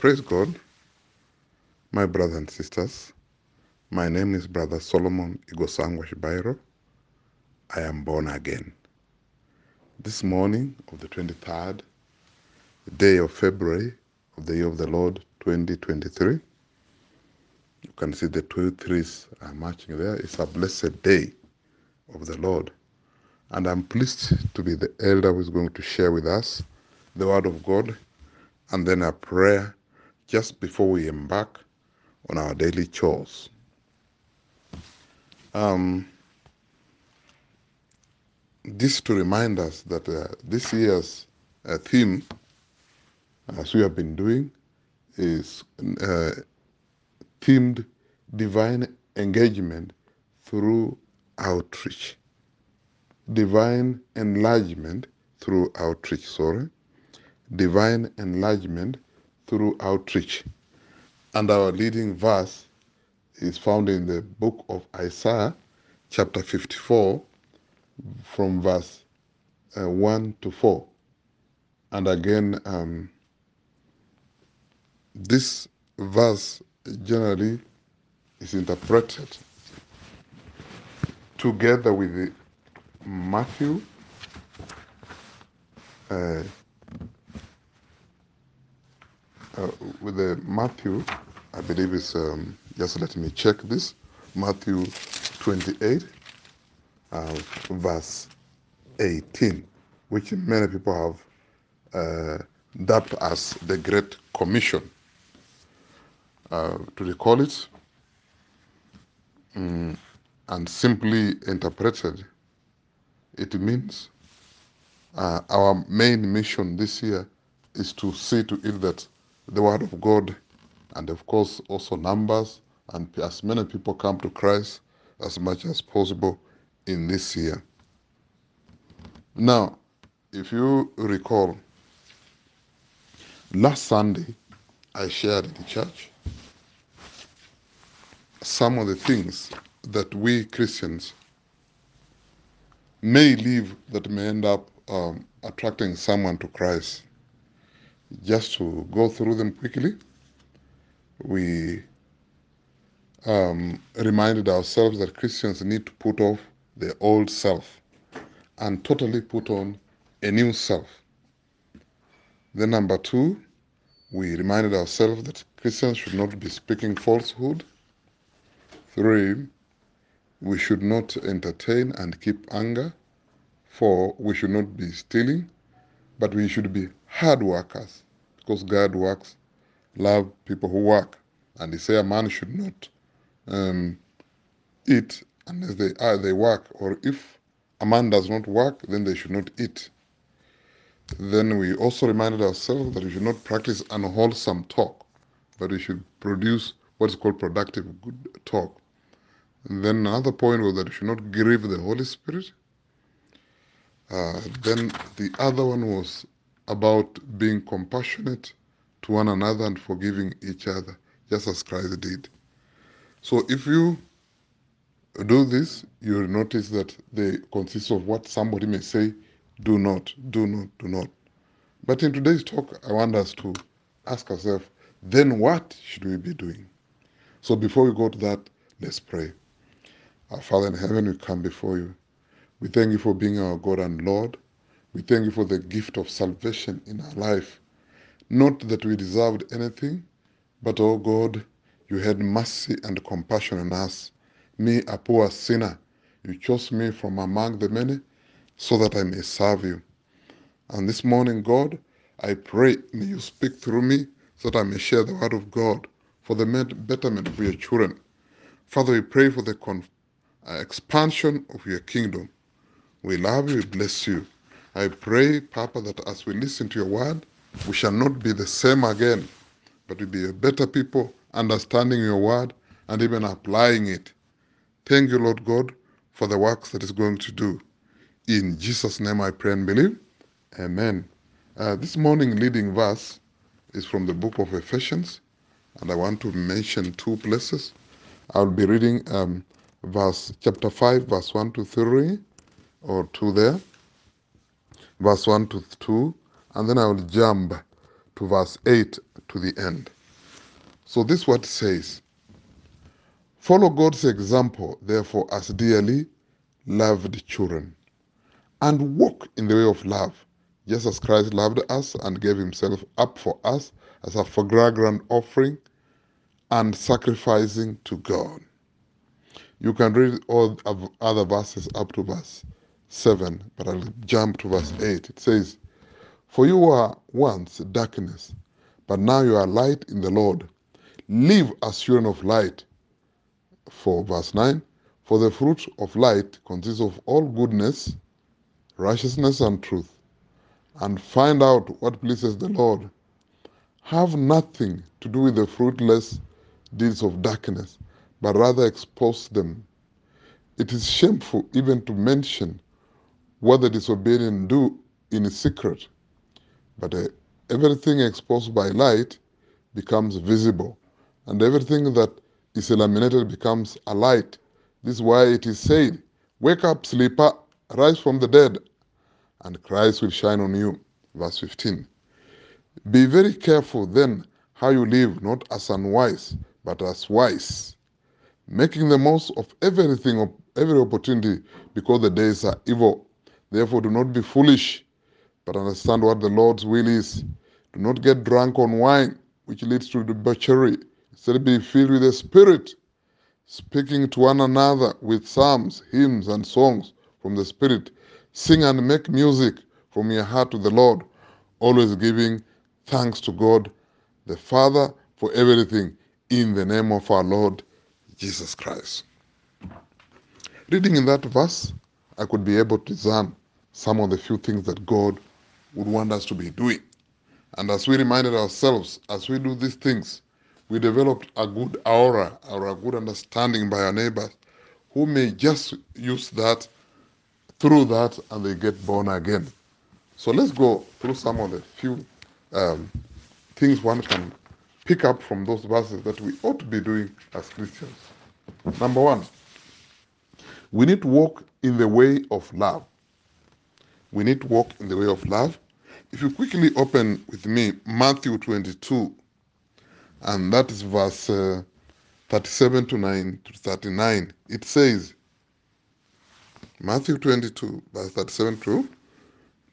Praise God, my brothers and sisters. My name is Brother Solomon Igosangwa Shibairo. I am born again. This morning of the 23rd day of February of the year of the Lord 2023, you can see the two threes are marching there. It's a blessed day of the Lord. And I'm pleased to be the elder who is going to share with us the Word of God and then a prayer just before we embark on our daily chores. Um, this to remind us that uh, this year's uh, theme, as we have been doing, is uh, themed divine engagement through outreach. Divine enlargement through outreach, sorry. Divine enlargement through outreach. And our leading verse is found in the book of Isaiah, chapter 54, from verse uh, 1 to 4. And again, um, this verse generally is interpreted together with the Matthew uh, uh, with the Matthew, I believe it's um, just let me check this Matthew 28, uh, verse 18, which many people have uh, dubbed as the Great Commission. Uh, to recall it, mm, and simply interpreted, it means uh, our main mission this year is to see to it that the Word of God and, of course, also numbers and as many people come to Christ as much as possible in this year. Now, if you recall, last Sunday I shared in the church some of the things that we Christians may live that may end up um, attracting someone to Christ. Just to go through them quickly, we um, reminded ourselves that Christians need to put off the old self and totally put on a new self. Then, number two, we reminded ourselves that Christians should not be speaking falsehood. Three, we should not entertain and keep anger. Four, we should not be stealing, but we should be hard workers because God works, love people who work. And they say a man should not um, eat unless they are they work, or if a man does not work, then they should not eat. Then we also reminded ourselves that we should not practice unwholesome talk, but we should produce what is called productive good talk. And then another point was that we should not grieve the Holy Spirit. Uh, then the other one was about being compassionate to one another and forgiving each other, just as Christ did. So if you do this, you will notice that they consist of what somebody may say, do not, do not, do not. But in today's talk, I want us to ask ourselves, then what should we be doing? So before we go to that, let's pray. Our Father in heaven, we come before you. We thank you for being our God and Lord. We thank you for the gift of salvation in our life. Not that we deserved anything, but, oh God, you had mercy and compassion on us. Me, a poor sinner, you chose me from among the many so that I may serve you. And this morning, God, I pray, may you speak through me so that I may share the word of God for the betterment of your children. Father, we pray for the uh, expansion of your kingdom. We love you, we bless you. I pray, Papa, that as we listen to your word, we shall not be the same again, but we'll be a better people, understanding your word and even applying it. Thank you, Lord God, for the works that is going to do. In Jesus' name I pray and believe. Amen. Uh, this morning leading verse is from the book of Ephesians, and I want to mention two places. I'll be reading um, verse chapter 5, verse 1 to 3, or 2 there, verse 1 to 2, and then I will jump to verse 8 to the end. So this what says. Follow God's example, therefore, as dearly loved children, and walk in the way of love, just as Christ loved us and gave himself up for us as a fragrant offering and sacrificing to God. You can read all other verses up to verse 7, but I'll jump to verse 8. It says, For you were once darkness, but now you are light in the Lord. Live as children of light. For verse 9, For the fruit of light consists of all goodness, righteousness, and truth. And find out what pleases the Lord. Have nothing to do with the fruitless deeds of darkness, but rather expose them. It is shameful even to mention what the disobedient do in secret, but uh, everything exposed by light becomes visible, and everything that is illuminated becomes a light. This is why it is said, Wake up, sleeper, rise from the dead, and Christ will shine on you. Verse 15. Be very careful then how you live, not as unwise, but as wise, making the most of everything, of every opportunity, because the days are evil. Therefore, do not be foolish, but understand what the Lord's will is. Do not get drunk on wine, which leads to debauchery. Instead, be filled with the Spirit, speaking to one another with psalms, hymns, and songs from the Spirit. Sing and make music from your heart to the Lord, always giving thanks to God the Father for everything in the name of our Lord Jesus Christ. Reading in that verse, I could be able to discern some of the few things that God would want us to be doing. And as we reminded ourselves, as we do these things, we developed a good aura or a good understanding by our neighbors who may just use that through that and they get born again. So let's go through some of the few um, things one can pick up from those verses that we ought to be doing as Christians. Number one, we need to walk in the way of love. We need to walk in the way of love. If you quickly open with me Matthew 22, and that is verse uh, 37 to 9 to 39, it says, Matthew 22, verse 37 to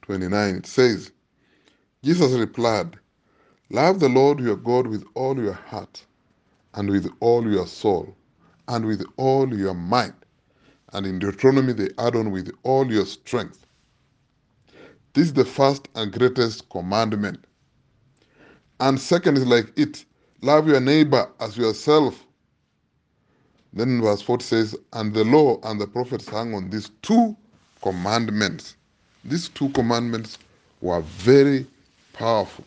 29, it says, Jesus replied, Love the Lord your God with all your heart, and with all your soul, and with all your mind. And in Deuteronomy, they add on with all your strength. This is the first and greatest commandment. And second is like it love your neighbor as yourself. Then verse 40 says, And the law and the prophets hang on these two commandments. These two commandments were very powerful.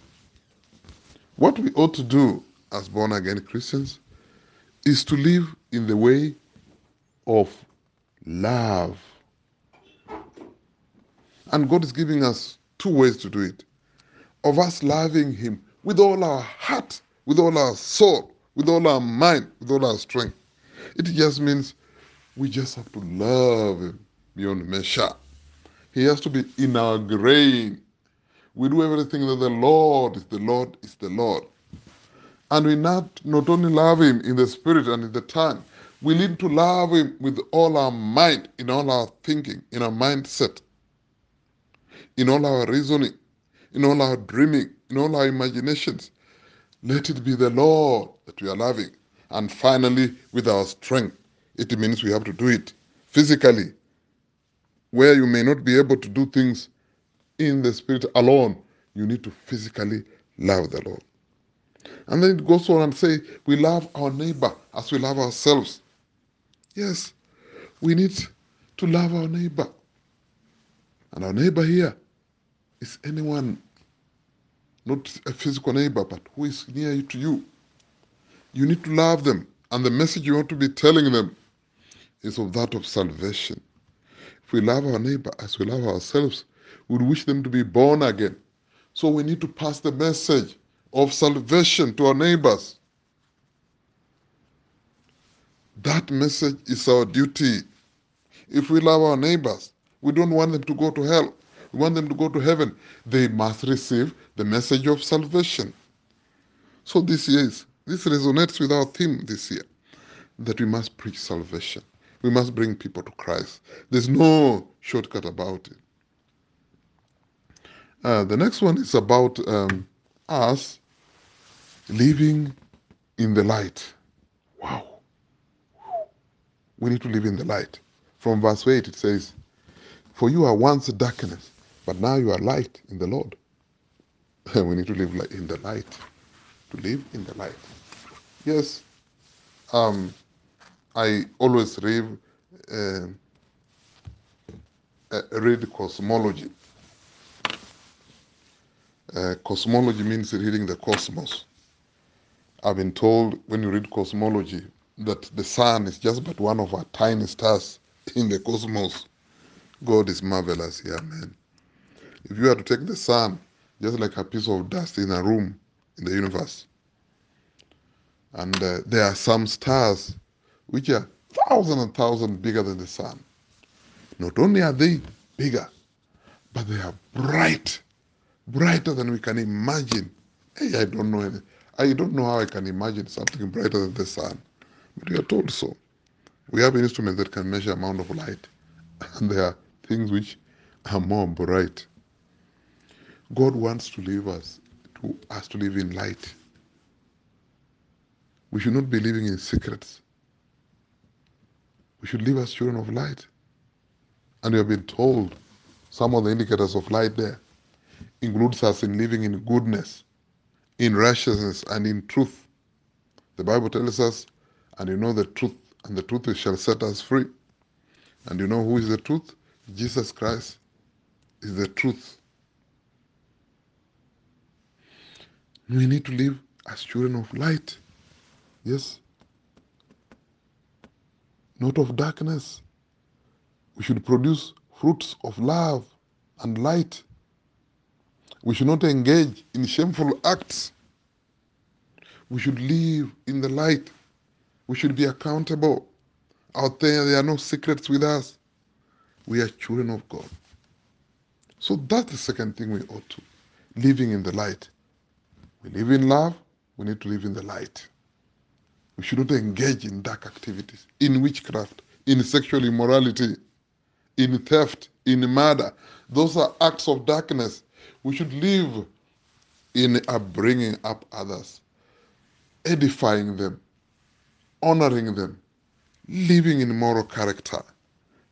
What we ought to do as born again Christians is to live in the way of love. And God is giving us two ways to do it of us loving Him with all our heart, with all our soul, with all our mind, with all our strength. It just means we just have to love Him beyond measure. He has to be in our grain. We do everything that the Lord is the Lord is the Lord. And we not, not only love Him in the spirit and in the tongue, we need to love Him with all our mind, in all our thinking, in our mindset, in all our reasoning, in all our dreaming, in all our imaginations. Let it be the Lord that we are loving. And finally, with our strength. It means we have to do it physically, where you may not be able to do things in the spirit alone, you need to physically love the Lord. And then it goes on and say, we love our neighbor as we love ourselves. Yes, we need to love our neighbor. And our neighbor here is anyone, not a physical neighbor, but who is near to you. You need to love them. And the message you want to be telling them is of that of salvation. If we love our neighbor as we love ourselves, we wish them to be born again. So we need to pass the message of salvation to our neighbors. That message is our duty. If we love our neighbors, we don't want them to go to hell. We want them to go to heaven. They must receive the message of salvation. So this is, this resonates with our theme this year that we must preach salvation. We must bring people to Christ. There's no shortcut about it. Uh, the next one is about um, us living in the light. Wow. We need to live in the light. From verse 8, it says, For you are once darkness, but now you are light in the Lord. And we need to live in the light. To live in the light. Yes, um, I always read, uh, uh, read cosmology. Uh, cosmology means reading the cosmos. I've been told when you read cosmology that the sun is just but one of our tiny stars in the cosmos. God is marvelous here, man. If you had to take the sun, just like a piece of dust in a room in the universe, and uh, there are some stars which are thousand and thousand bigger than the sun. Not only are they bigger, but they are bright, brighter than we can imagine. Hey, I don't know any, I don't know how I can imagine something brighter than the sun, but we are told so. We have instruments that can measure amount of light, and there are things which are more bright. God wants to leave us, to us to live in light. We should not be living in secrets. We should live as children of light. And we have been told some of the indicators of light there includes us in living in goodness, in righteousness, and in truth. The Bible tells us, and you know the truth, and the truth shall set us free. And you know who is the truth? Jesus Christ is the truth. We need to live as children of light. Yes. Not of darkness. We should produce fruits of love and light. We should not engage in shameful acts. We should live in the light. We should be accountable. Out there, there are no secrets with us. We are children of God. So that's the second thing we ought to living in the light. We live in love, we need to live in the light. We should not engage in dark activities, in witchcraft, in sexual immorality, in theft, in murder. Those are acts of darkness. We should live in bringing up others, edifying them, honoring them, living in moral character.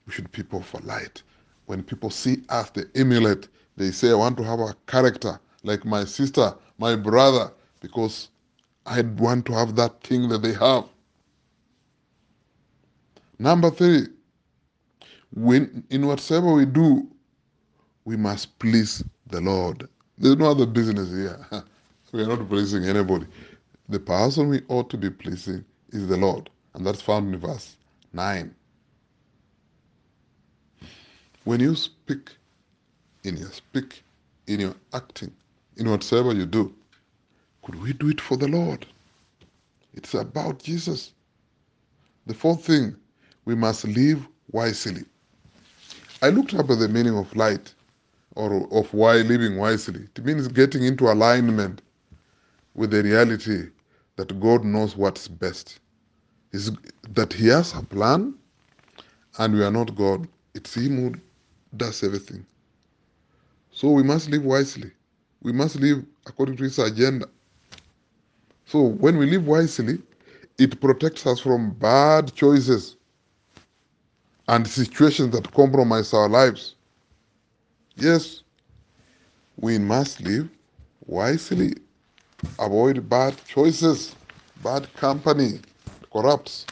We should people for light. When people see us, they emulate. They say, I want to have a character like my sister, my brother, because I want to have that thing that they have. Number three, when in whatever we do, we must please the Lord. There's no other business here. we are not pleasing anybody. The person we ought to be pleasing is the Lord. And that's found in verse 9. When you speak, in your speak, in your acting, in whatsoever you do, could we do it for the Lord? It's about Jesus. The fourth thing, we must live wisely. I looked up at the meaning of light or of why living wisely. It means getting into alignment with the reality that God knows what's best. Is that He has a plan and we are not God. It's Him who does everything. So we must live wisely. We must live according to His agenda. So when we live wisely, it protects us from bad choices and situations that compromise our lives. Yes, we must live wisely, avoid bad choices, bad company, corrupts.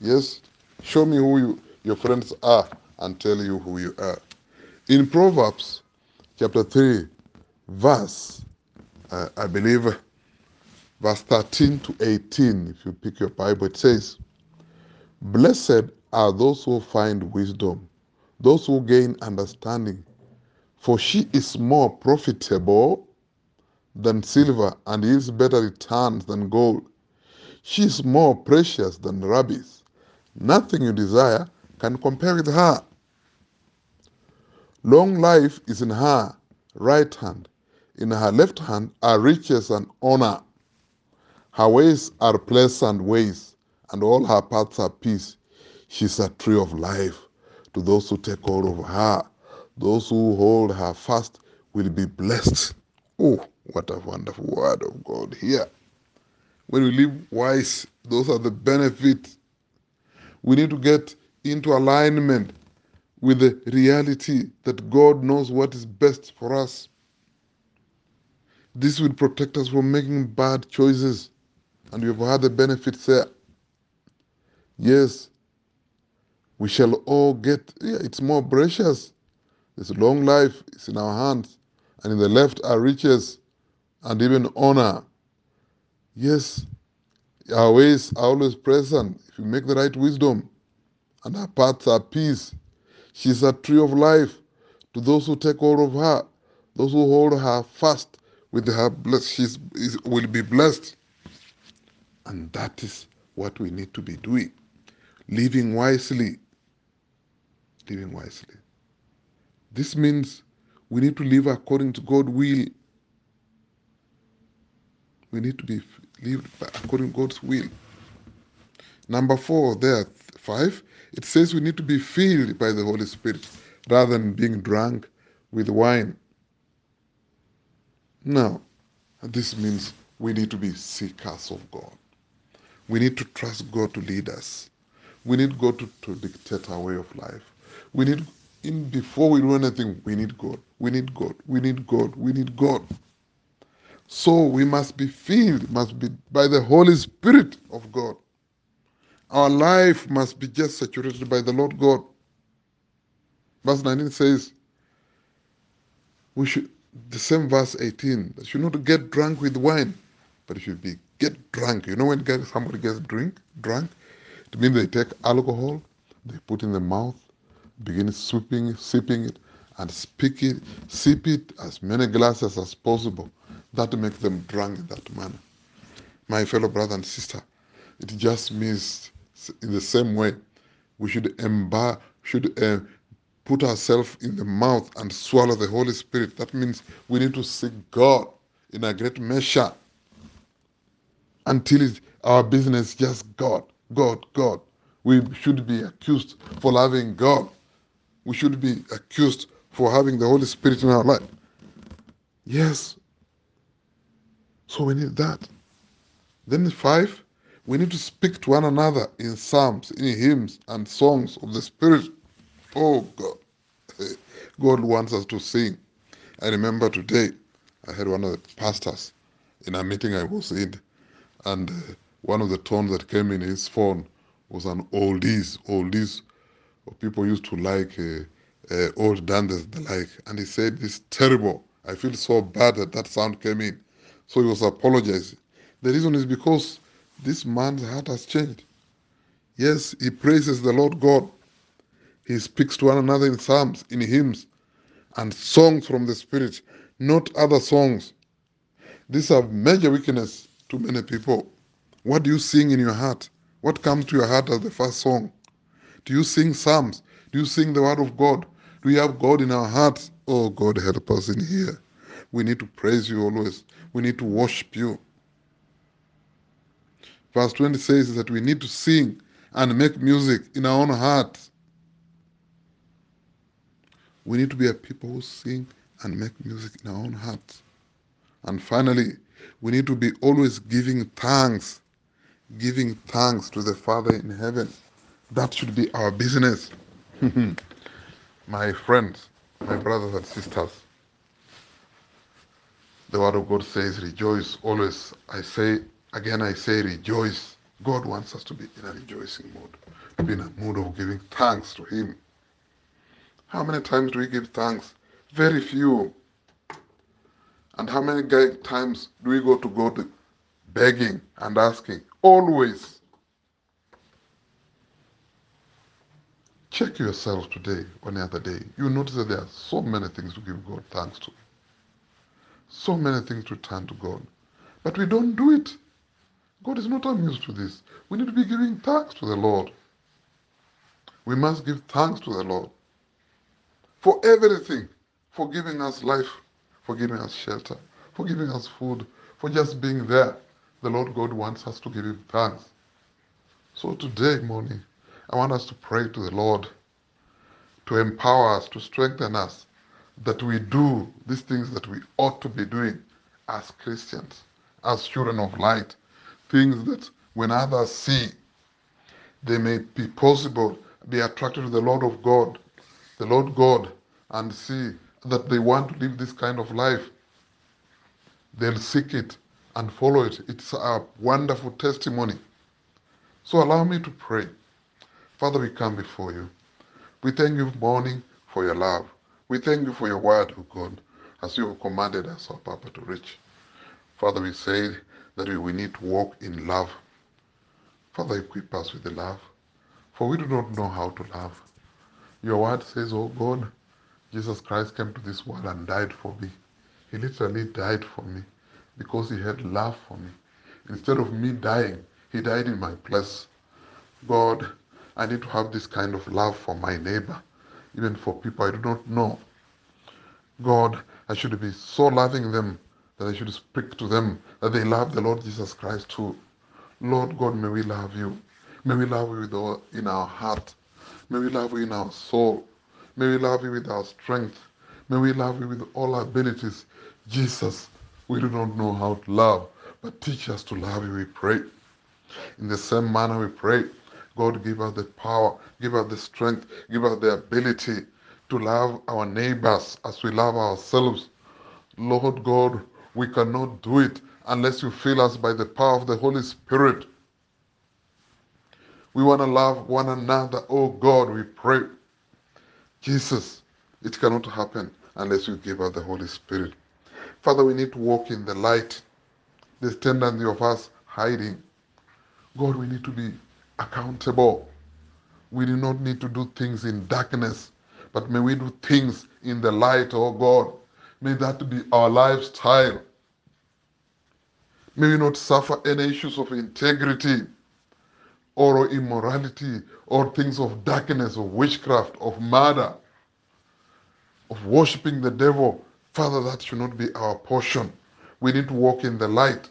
Yes, show me who you, your friends are and tell you who you are. In Proverbs chapter 3, verse, uh, I believe, verse 13 to 18, if you pick your Bible, it says, Blessed are those who find wisdom, those who gain understanding, for she is more profitable than silver and yields better returns than gold. She is more precious than rubies. Nothing you desire can compare with her. Long life is in her right hand. In her left hand are riches and honor. Her ways are pleasant ways, and all her paths are peace. She's a tree of life to those who take hold of her. Those who hold her fast will be blessed. Oh, what a wonderful word of God here. When we live wise, those are the benefits. We need to get into alignment with the reality that God knows what is best for us. This will protect us from making bad choices. And we've had the benefits there. Yes, we shall all get, yeah, it's more precious. This long life is in our hands, and in the left are riches and even honor. Yes, our ways are always present if you make the right wisdom, and our paths are peace. She is a tree of life to those who take hold of her, those who hold her fast with her bless, she will be blessed. And that is what we need to be doing. Living wisely. Living wisely. This means we need to live according to God's will. We need to be lived according to God's will. Number four, there, five, it says we need to be filled by the Holy Spirit rather than being drunk with wine. Now, this means we need to be seekers of God. We need to trust God to lead us. We need God to, to dictate our way of life. We need, in before we do anything, we need God. We need God. We need God. We need God. So we must be filled, must be by the Holy Spirit of God. Our life must be just saturated by the Lord God. Verse 19 says, we should, the same verse 18, that you not get drunk with wine, but should be get drunk. You know when somebody gets drink, drunk, it means they take alcohol, they put in the mouth, begin sweeping, sipping it, and speak it, sip it as many glasses as possible. That makes them drunk in that manner. My fellow brother and sister, it just means in the same way we should embar should uh, put ourselves in the mouth and swallow the Holy Spirit. That means we need to seek God in a great measure until our business just God, God, God. We should be accused for loving God. We should be accused for having the Holy Spirit in our life. Yes. So we need that. Then five, we need to speak to one another in psalms, in hymns, and songs of the Spirit. Oh God. God wants us to sing. I remember today, I had one of the pastors in a meeting I was in, and uh, one of the tones that came in his phone was an oldies, oldies. People used to like uh, uh, old dances, the like, and he said, "This terrible. I feel so bad that that sound came in." So he was apologizing. The reason is because this man's heart has changed. Yes, he praises the Lord God. He speaks to one another in psalms, in hymns, and songs from the Spirit, not other songs. These are major weakness to many people. What do you sing in your heart? What comes to your heart as the first song? Do you sing psalms? Do you sing the word of God? Do we have God in our hearts? Oh, God, help us in here. We need to praise you always. We need to worship you. Verse 20 says that we need to sing and make music in our own hearts. We need to be a people who sing and make music in our own hearts. And finally, we need to be always giving thanks, giving thanks to the Father in heaven. That should be our business. my friends, my brothers and sisters, the Word of God says, rejoice always. I say, again, I say, rejoice. God wants us to be in a rejoicing mood, to be in a mood of giving thanks to Him. How many times do we give thanks? Very few. And how many times do we go to God begging and asking? Always. Check yourself today, or one other day. You notice that there are so many things to give God thanks to. So many things to turn to God. But we don't do it. God is not amused with this. We need to be giving thanks to the Lord. We must give thanks to the Lord for everything, for giving us life, for giving us shelter, for giving us food, for just being there, the Lord God wants us to give Him thanks. So today morning, I want us to pray to the Lord to empower us, to strengthen us, that we do these things that we ought to be doing as Christians, as children of light, things that when others see, they may be possible, be attracted to the Lord of God, the Lord God, and see that they want to live this kind of life. They'll seek it and follow it. It's a wonderful testimony. So allow me to pray. Father, we come before you. We thank you morning for your love. We thank you for your word, O God, as you have commanded us, our Papa, to reach. Father, we say that we need to walk in love. Father, equip us with the love, for we do not know how to love. Your word says, Oh God, Jesus Christ came to this world and died for me. He literally died for me because he had love for me. Instead of me dying, he died in my place. God, I need to have this kind of love for my neighbor, even for people I do not know. God, I should be so loving them that I should speak to them that they love the Lord Jesus Christ too. Lord God, may we love you. May we love you with all in our heart. May we love you in our soul. May we love you with our strength. May we love you with all our abilities. Jesus, we do not know how to love, but teach us to love you, we pray. In the same manner, we pray, God, give us the power, give us the strength, give us the ability to love our neighbors as we love ourselves. Lord God, we cannot do it unless you fill us by the power of the Holy Spirit. We want to love one another. Oh God, we pray. Jesus, it cannot happen unless you give us the Holy Spirit. Father, we need to walk in the light. There's tendency of us hiding. God, we need to be accountable. We do not need to do things in darkness, but may we do things in the light, oh God. May that be our lifestyle. May we not suffer any issues of integrity or immorality or things of darkness, of witchcraft, of murder, of worshiping the devil. Father, that should not be our portion. We need to walk in the light.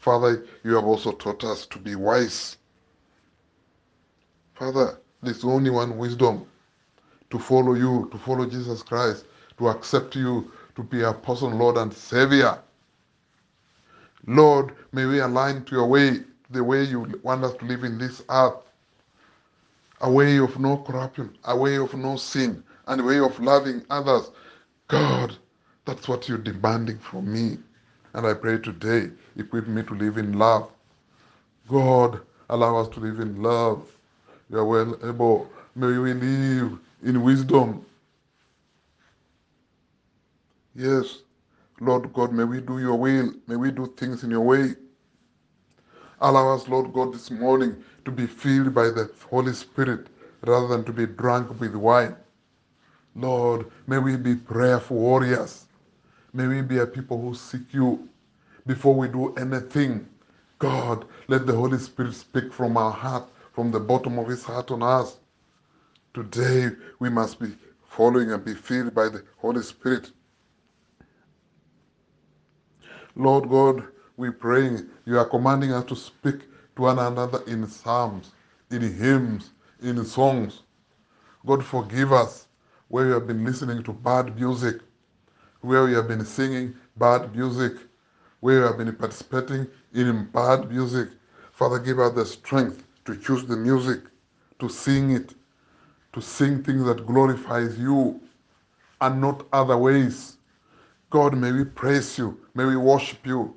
Father, you have also taught us to be wise. Father, there's only one wisdom to follow you, to follow Jesus Christ, to accept you, to be our personal Lord and Savior. Lord, may we align to your way, the way you want us to live in this earth. A way of no corruption, a way of no sin, and a way of loving others. God, that's what you're demanding from me. And I pray today, equip me to live in love. God, allow us to live in love. You are well able. May we live in wisdom. Yes, Lord God, may we do your will. May we do things in your way. Allow us, Lord God, this morning to be filled by the Holy Spirit rather than to be drunk with wine. Lord, may we be prayerful warriors. May we be a people who seek you before we do anything. God, let the Holy Spirit speak from our heart, from the bottom of his heart on us. Today, we must be following and be filled by the Holy Spirit. Lord God, we pray you are commanding us to speak to one another in psalms, in hymns, in songs. God, forgive us where we have been listening to bad music, where we have been singing bad music, where we have been participating in bad music. Father, give us the strength to choose the music, to sing it, to sing things that glorifies you and not other ways. God, may we praise you. May we worship you.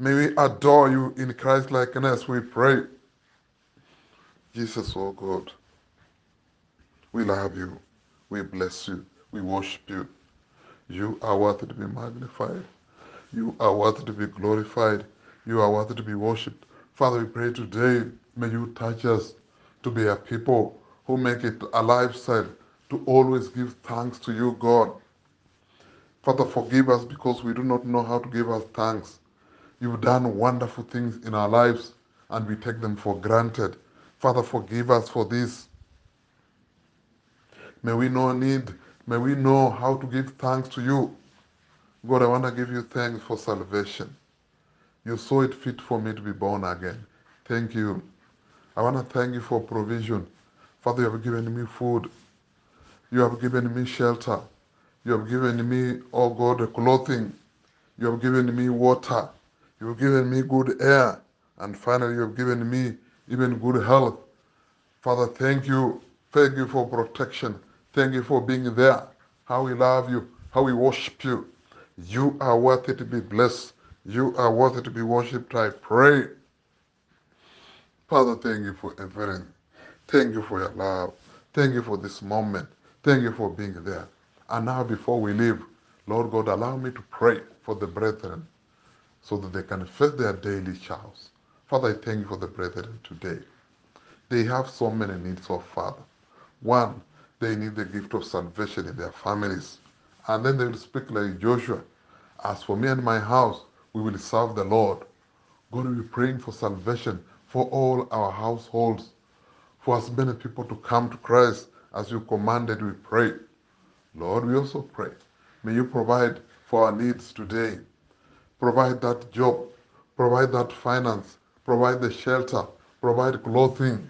May we adore you in Christ likeness, we pray. Jesus, oh God, we love you. We bless you. We worship you. You are worthy to be magnified. You are worthy to be glorified. You are worthy to be worshipped. Father, we pray today, may you touch us to be a people who make it a lifestyle to always give thanks to you, God. Father, forgive us because we do not know how to give us thanks. You've done wonderful things in our lives and we take them for granted. Father, forgive us for this. May we know need, may we know how to give thanks to you. God, I want to give you thanks for salvation. You saw it fit for me to be born again. Thank you. I want to thank you for provision. Father, you have given me food. You have given me shelter. You have given me, oh God, clothing. You have given me water. You have given me good air. And finally, you have given me even good health. Father, thank you. Thank you for protection. Thank you for being there. How we love you. How we worship you. You are worthy to be blessed. You are worthy to be worshipped. I pray. Father, thank you for everything. Thank you for your love. Thank you for this moment. Thank you for being there. And now, before we leave, Lord God, allow me to pray for the brethren so that they can face their daily trials. Father, I thank you for the brethren today. They have so many needs, oh Father. One, they need the gift of salvation in their families. And then they will speak like Joshua. As for me and my house, we will serve the Lord. God will be praying for salvation for all our households, for as many people to come to Christ as you commanded, we pray. Lord, we also pray. May you provide for our needs today. Provide that job, provide that finance, provide the shelter, provide clothing.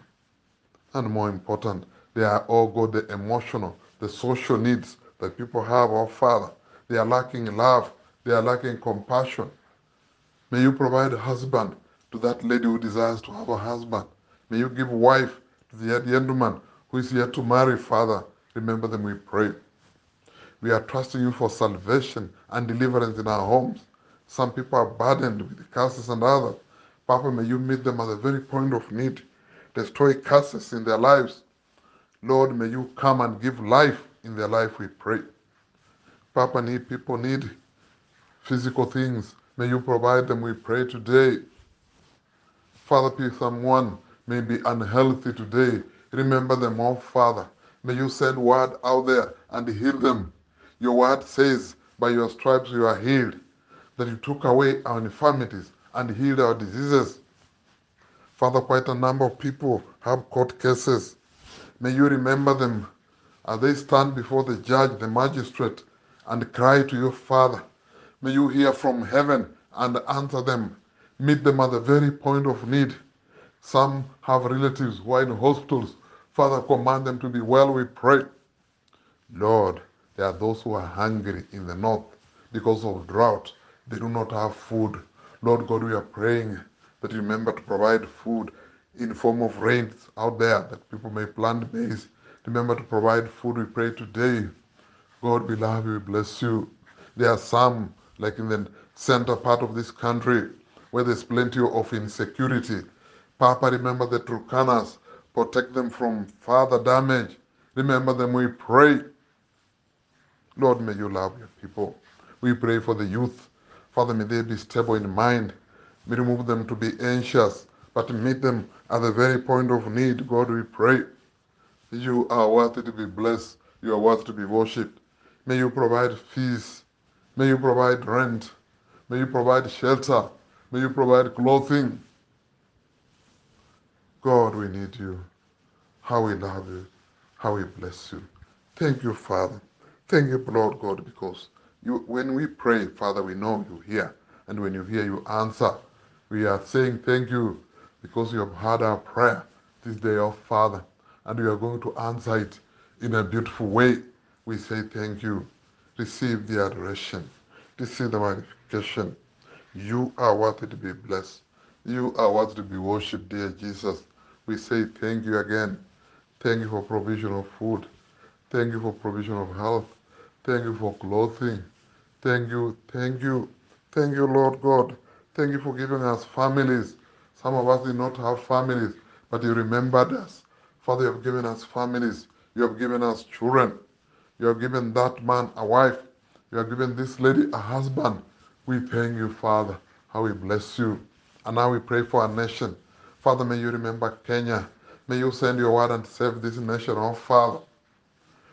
And more important, they are all God, the emotional, the social needs that people have, oh Father. They are lacking love, they are lacking compassion. May you provide a husband to that lady who desires to have a husband. May you give wife to the gentleman who is yet to marry, Father. Remember them, we pray. We are trusting you for salvation and deliverance in our homes. Some people are burdened with curses and others. Papa, may you meet them at the very point of need. Destroy curses in their lives. Lord, may you come and give life in their life, we pray. Papa, need people need physical things. May you provide them, we pray today. Father, please, someone may be unhealthy today. Remember them, oh Father. May you send word out there and heal them. Your word says, by your stripes you are healed, that you took away our infirmities and healed our diseases. Father, quite a number of people have court cases. May you remember them as they stand before the judge, the magistrate, and cry to your Father. May you hear from heaven and answer them. Meet them at the very point of need. Some have relatives who are in hospitals. Father, command them to be well, we pray. Lord, there are those who are hungry in the north because of drought. They do not have food. Lord God, we are praying that you remember to provide food in form of rains out there that people may plant maize. Remember to provide food, we pray today. God, we love you, we bless you. There are some, like in the center part of this country, where there's plenty of insecurity. Papa, remember the Turkanas. Protect them from further damage. Remember them, we pray. Lord, may you love your people. We pray for the youth. Father, may they be stable in mind. May remove them to be anxious, but meet them at the very point of need. God, we pray. You are worthy to be blessed. You are worthy to be worshipped. May you provide fees. May you provide rent. May you provide shelter. May you provide clothing. God, we need you. How we love you. How we bless you. Thank you, Father. Thank you, Lord God, because you, when we pray, Father, we know you hear. And when you hear, you answer. We are saying thank you because you have heard our prayer this day, oh Father, and you are going to answer it in a beautiful way. We say thank you. Receive the adoration. Receive the magnification. You are worthy to be blessed. You are worthy to be worshipped, dear Jesus. We say thank you again. Thank you for provision of food. Thank you for provision of health. Thank you for clothing. Thank you, thank you, thank you, Lord God. Thank you for giving us families. Some of us did not have families, but you remembered us. Father, you have given us families. You have given us children. You have given that man a wife. You have given this lady a husband. We thank you, Father, how we bless you. And now we pray for our nation. Father, may you remember Kenya. May you send your word and save this nation, oh Father.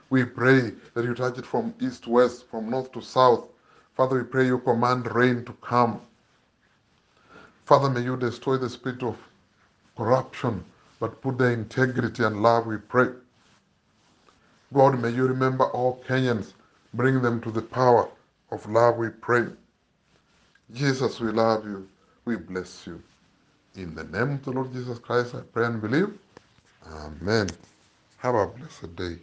We pray that you touch it from east to west, from north to south. Father, we pray you command rain to come. Father, may you destroy the spirit of corruption, but put the integrity and love, we pray. God, may you remember all Kenyans, bring them to the power of love, we pray. Jesus, we love you. We bless you. In the name of the Lord Jesus Christ, I pray and believe. Amen. Have a blessed day.